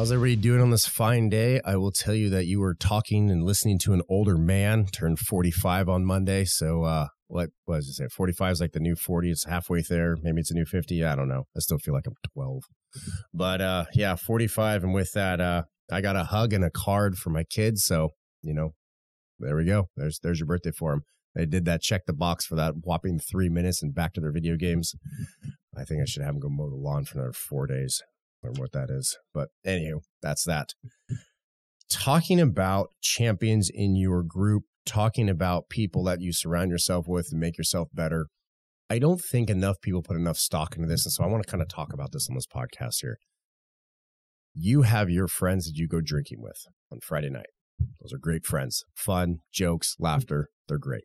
How's everybody doing on this fine day? I will tell you that you were talking and listening to an older man, turned 45 on Monday. So, uh, what was it say? 45 is like the new 40. It's halfway there. Maybe it's a new 50. I don't know. I still feel like I'm 12. But uh, yeah, 45. And with that, uh, I got a hug and a card for my kids. So, you know, there we go. There's there's your birthday for them. They did that check the box for that whopping three minutes and back to their video games. I think I should have them go mow the lawn for another four days. Or what that is. But anywho, that's that. Talking about champions in your group, talking about people that you surround yourself with and make yourself better. I don't think enough people put enough stock into this. And so I want to kind of talk about this on this podcast here. You have your friends that you go drinking with on Friday night. Those are great friends. Fun, jokes, laughter. They're great.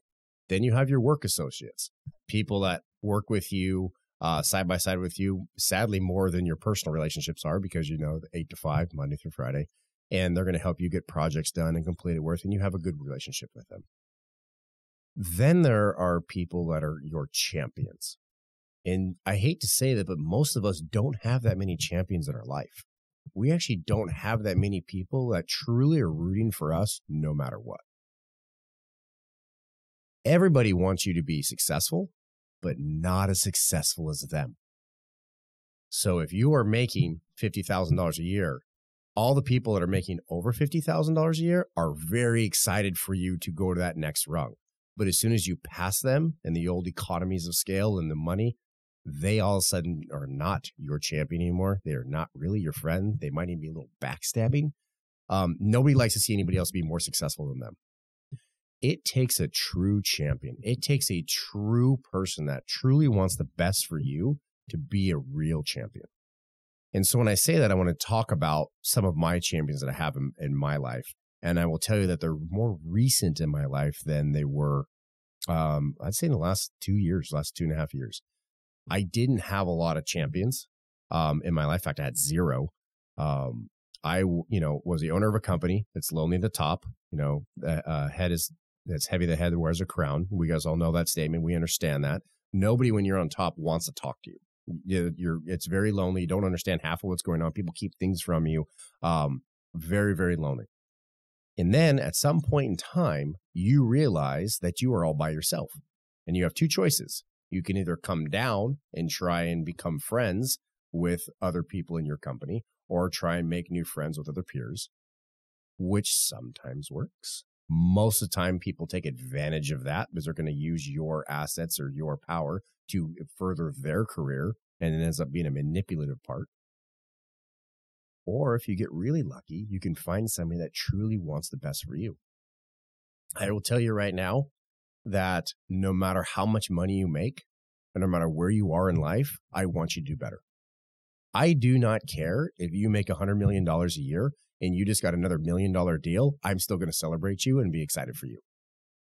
Then you have your work associates, people that work with you uh, side by side with you, sadly, more than your personal relationships are because you know the eight to five, Monday through Friday, and they're going to help you get projects done and completed worth, and you have a good relationship with them. Then there are people that are your champions. And I hate to say that, but most of us don't have that many champions in our life. We actually don't have that many people that truly are rooting for us no matter what. Everybody wants you to be successful but not as successful as them. So if you are making $50,000 a year, all the people that are making over $50,000 a year are very excited for you to go to that next rung. But as soon as you pass them and the old economies of scale and the money, they all of a sudden are not your champion anymore. They are not really your friend. They might even be a little backstabbing. Um, nobody likes to see anybody else be more successful than them it takes a true champion. It takes a true person that truly wants the best for you to be a real champion. And so when I say that, I want to talk about some of my champions that I have in, in my life. And I will tell you that they're more recent in my life than they were, um, I'd say in the last two years, last two and a half years. I didn't have a lot of champions um, in my life. In fact, I had zero. Um, I, you know, was the owner of a company that's lonely at the top. You know, uh, head is that's heavy the head that wears a crown. We guys all know that statement. We understand that. Nobody, when you're on top, wants to talk to you. You're it's very lonely. You don't understand half of what's going on. People keep things from you. Um, very, very lonely. And then at some point in time, you realize that you are all by yourself and you have two choices. You can either come down and try and become friends with other people in your company or try and make new friends with other peers, which sometimes works most of the time, people take advantage of that because they're going to use your assets or your power to further their career and it ends up being a manipulative part. Or if you get really lucky, you can find somebody that truly wants the best for you. I will tell you right now that no matter how much money you make, and no matter where you are in life, I want you to do better. I do not care if you make a $100 million a year and you just got another million dollar deal, I'm still going to celebrate you and be excited for you.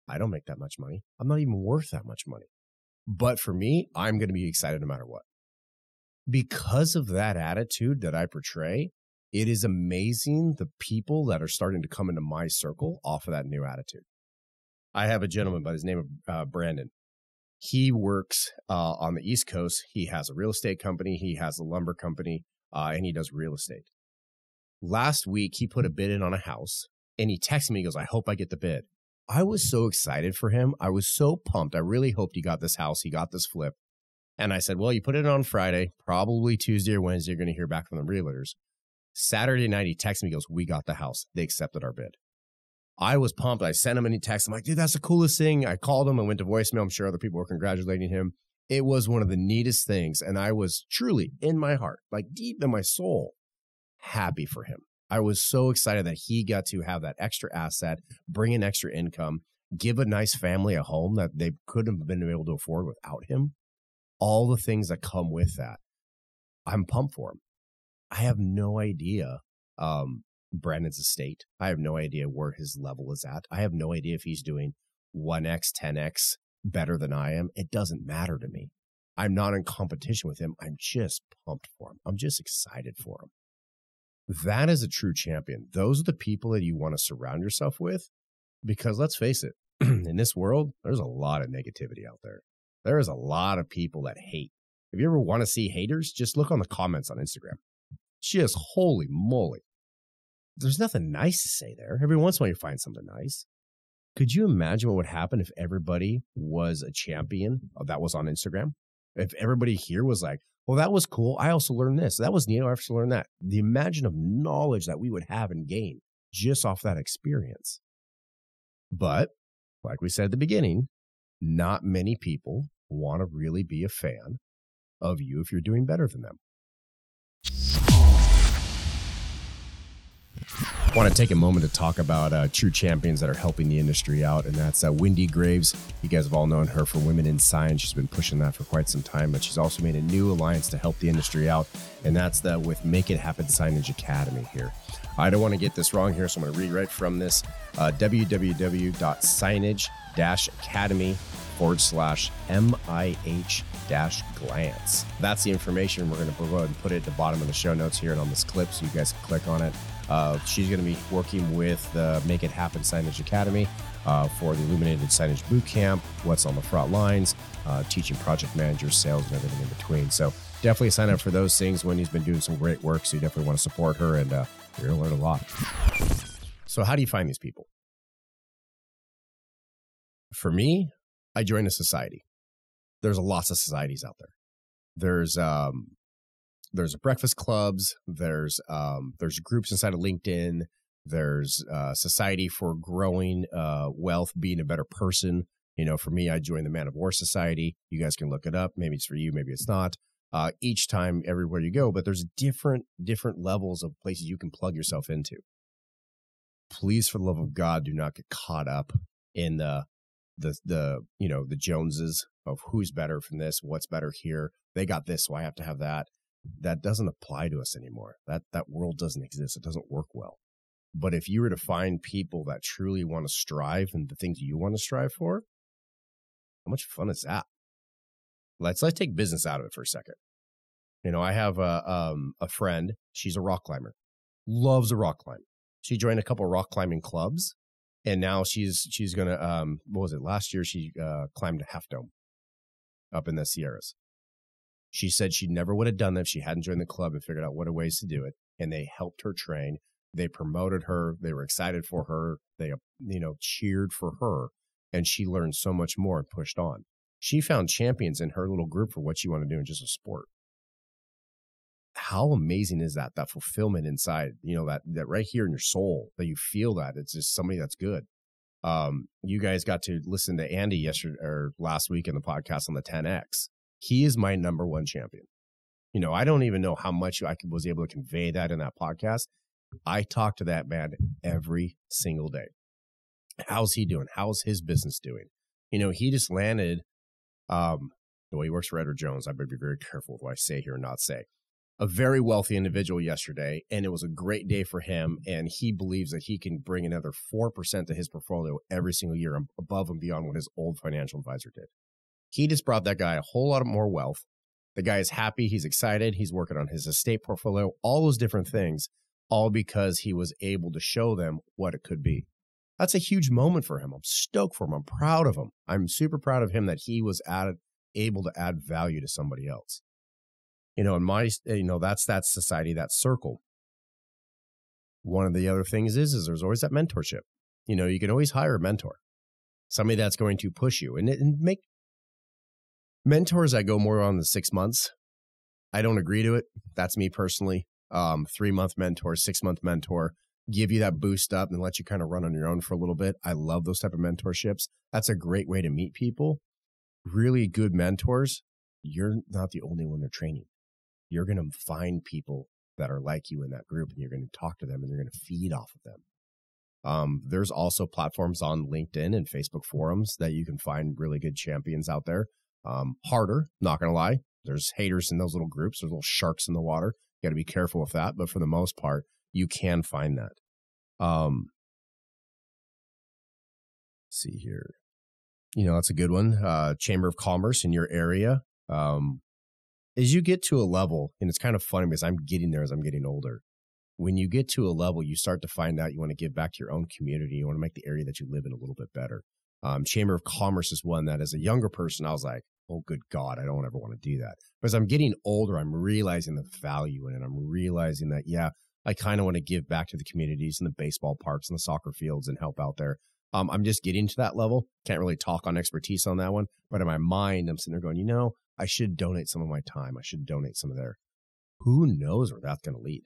I don't make that much money. I'm not even worth that much money. But for me, I'm going to be excited no matter what. Because of that attitude that I portray, it is amazing the people that are starting to come into my circle off of that new attitude. I have a gentleman by his name of uh, Brandon. He works uh, on the East Coast. He has a real estate company, he has a lumber company, uh, and he does real estate last week he put a bid in on a house and he texted me, he goes, I hope I get the bid. I was so excited for him. I was so pumped. I really hoped he got this house. He got this flip. And I said, Well, you put it on Friday, probably Tuesday or Wednesday, you're going to hear back from the realtors. Saturday night, he texted me, he goes, We got the house. They accepted our bid. I was pumped. I sent him any text. I'm like, dude, that's the coolest thing. I called him and went to voicemail. I'm sure other people were congratulating him. It was one of the neatest things. And I was truly in my heart, like deep in my soul, happy for him. I was so excited that he got to have that extra asset, bring in extra income, give a nice family a home that they couldn't have been able to afford without him. All the things that come with that. I'm pumped for him. I have no idea um, Brandon's estate. I have no idea where his level is at. I have no idea if he's doing 1x, 10x better than I am. It doesn't matter to me. I'm not in competition with him. I'm just pumped for him. I'm just excited for him. That is a true champion. Those are the people that you want to surround yourself with because let's face it, in this world, there's a lot of negativity out there. There is a lot of people that hate. If you ever want to see haters, just look on the comments on Instagram. Just holy moly. there's nothing nice to say there. Every once in a while you find something nice. Could you imagine what would happen if everybody was a champion that was on Instagram? If everybody here was like, well, that was cool. I also learned this. That was neat. I also learned that. The imagine of knowledge that we would have and gain just off that experience. But like we said at the beginning, not many people want to really be a fan of you if you're doing better than them. I want to take a moment to talk about uh, true champions that are helping the industry out, and that's uh, Wendy Graves. You guys have all known her for Women in Signage. She's been pushing that for quite some time, but she's also made a new alliance to help the industry out, and that's the with Make It Happen Signage Academy here. I don't want to get this wrong here, so I'm going to read right from this uh, www.signage-academy forward slash MIH dash glantz. That's the information we're going to go ahead and put it at the bottom of the show notes here and on this clip so you guys can click on it. Uh, she's going to be working with the Make It Happen Signage Academy uh, for the Illuminated Signage Boot Camp, what's on the front lines, uh, teaching project managers, sales, and everything in between. So definitely sign up for those things. Wendy's been doing some great work, so you definitely want to support her, and uh, you're going to learn a lot. So, how do you find these people? For me, I joined a society. There's lots of societies out there. There's um, there's breakfast clubs. There's um, there's groups inside of LinkedIn. There's uh, society for growing uh, wealth, being a better person. You know, for me, I joined the Man of War Society. You guys can look it up. Maybe it's for you, maybe it's not. Uh, each time, everywhere you go, but there's different different levels of places you can plug yourself into. Please, for the love of God, do not get caught up in the the the you know the Joneses of who's better from this, what's better here. They got this, so I have to have that that doesn't apply to us anymore. That that world doesn't exist. It doesn't work well. But if you were to find people that truly want to strive and the things you want to strive for, how much fun is that? Let's let's take business out of it for a second. You know, I have a um, a friend. She's a rock climber, loves a rock climb. She joined a couple rock climbing clubs, and now she's she's gonna um what was it last year? She uh, climbed a Half Dome up in the Sierras. She said she never would have done that if she hadn't joined the club and figured out what are ways to do it. And they helped her train. They promoted her. They were excited for her. They, you know, cheered for her. And she learned so much more and pushed on. She found champions in her little group for what she wanted to do in just a sport. How amazing is that? That fulfillment inside, you know, that, that right here in your soul that you feel that it's just somebody that's good. Um, you guys got to listen to Andy yesterday or last week in the podcast on the 10X he is my number one champion. You know, I don't even know how much I was able to convey that in that podcast. I talk to that man every single day. How's he doing? How's his business doing? You know, he just landed. Um, the way he works for Edward Jones, I better be very careful with what I say here and not say. A very wealthy individual yesterday, and it was a great day for him. And he believes that he can bring another 4% to his portfolio every single year above and beyond what his old financial advisor did. He just brought that guy a whole lot more wealth. The guy is happy. He's excited. He's working on his estate portfolio, all those different things, all because he was able to show them what it could be. That's a huge moment for him. I'm stoked for him. I'm proud of him. I'm super proud of him that he was added, able to add value to somebody else. You know, in my, you know, that's that society, that circle. One of the other things is, is there's always that mentorship. You know, you can always hire a mentor, somebody that's going to push you and, and make Mentors, I go more on the six months. I don't agree to it. That's me personally. Um, three month mentor, six month mentor, give you that boost up and let you kind of run on your own for a little bit. I love those type of mentorships. That's a great way to meet people. Really good mentors. You're not the only one they're training. You're going to find people that are like you in that group and you're going to talk to them and you're going to feed off of them. Um, there's also platforms on LinkedIn and Facebook forums that you can find really good champions out there um, harder, not going to lie. There's haters in those little groups. There's little sharks in the water. You got to be careful with that. But for the most part, you can find that. Um, see here. You know, that's a good one. Uh, Chamber of Commerce in your area. Um, as you get to a level, and it's kind of funny because I'm getting there as I'm getting older. When you get to a level, you start to find out you want to give back to your own community. You want to make the area that you live in a little bit better. Um, Chamber of Commerce is one that, as a younger person, I was like, oh, good God, I don't ever want to do that. But as I'm getting older, I'm realizing the value in it. I'm realizing that, yeah, I kind of want to give back to the communities and the baseball parks and the soccer fields and help out there. Um, I'm just getting to that level. Can't really talk on expertise on that one, but in my mind, I'm sitting there going, you know, I should donate some of my time. I should donate some of their. Who knows where that's going to lead?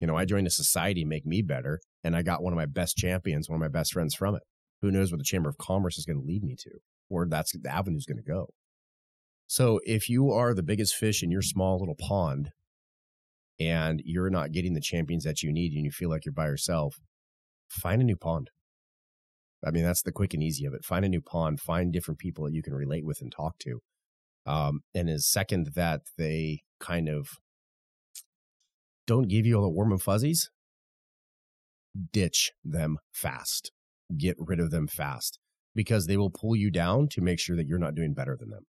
You know, I joined a society make me better, and I got one of my best champions, one of my best friends from it. Who knows where the Chamber of Commerce is going to lead me to, or that's the avenue is going to go. So if you are the biggest fish in your small little pond and you're not getting the champions that you need and you feel like you're by yourself, find a new pond. I mean, that's the quick and easy of it. Find a new pond, find different people that you can relate with and talk to. Um, and is second that they kind of don't give you all the warm and fuzzies, ditch them fast. Get rid of them fast because they will pull you down to make sure that you're not doing better than them.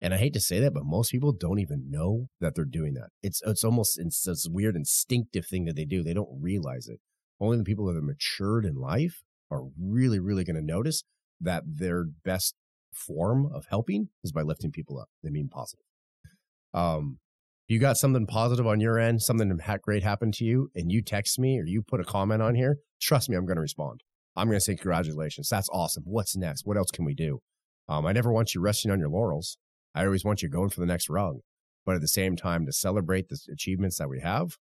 And I hate to say that, but most people don't even know that they're doing that. It's it's almost it's this weird instinctive thing that they do. They don't realize it. Only the people that are matured in life are really, really going to notice that their best form of helping is by lifting people up. They mean positive. Um, you got something positive on your end, something great happened to you, and you text me or you put a comment on here, trust me, I'm going to respond. I'm going to say congratulations. That's awesome. What's next? What else can we do? Um, I never want you resting on your laurels. I always want you going for the next rung. But at the same time, to celebrate the achievements that we have,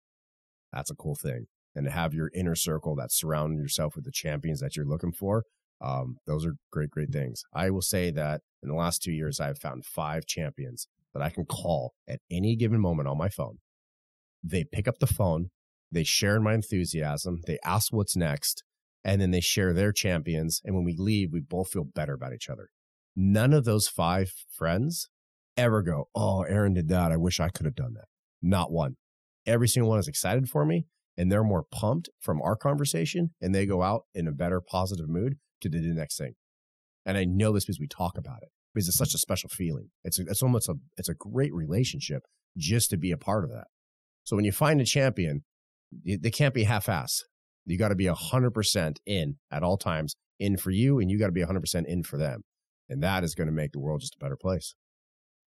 that's a cool thing. And to have your inner circle that surround yourself with the champions that you're looking for, um, those are great, great things. I will say that in the last two years, I've found five champions that I can call at any given moment on my phone. They pick up the phone, they share in my enthusiasm, they ask what's next, and then they share their champions. And when we leave, we both feel better about each other. None of those five friends ever go, Oh, Aaron did that. I wish I could have done that. Not one. Every single one is excited for me and they're more pumped from our conversation and they go out in a better positive mood to do the next thing. And I know this because we talk about it because it's such a special feeling. It's a, it's almost a it's a great relationship just to be a part of that. So when you find a champion, they can't be half-ass. You got to be 100% in at all times, in for you, and you got to be 100% in for them. And that is going to make the world just a better place.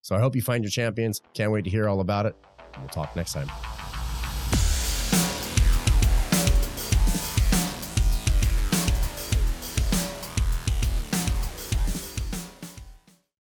So I hope you find your champions. Can't wait to hear all about it. We'll talk next time.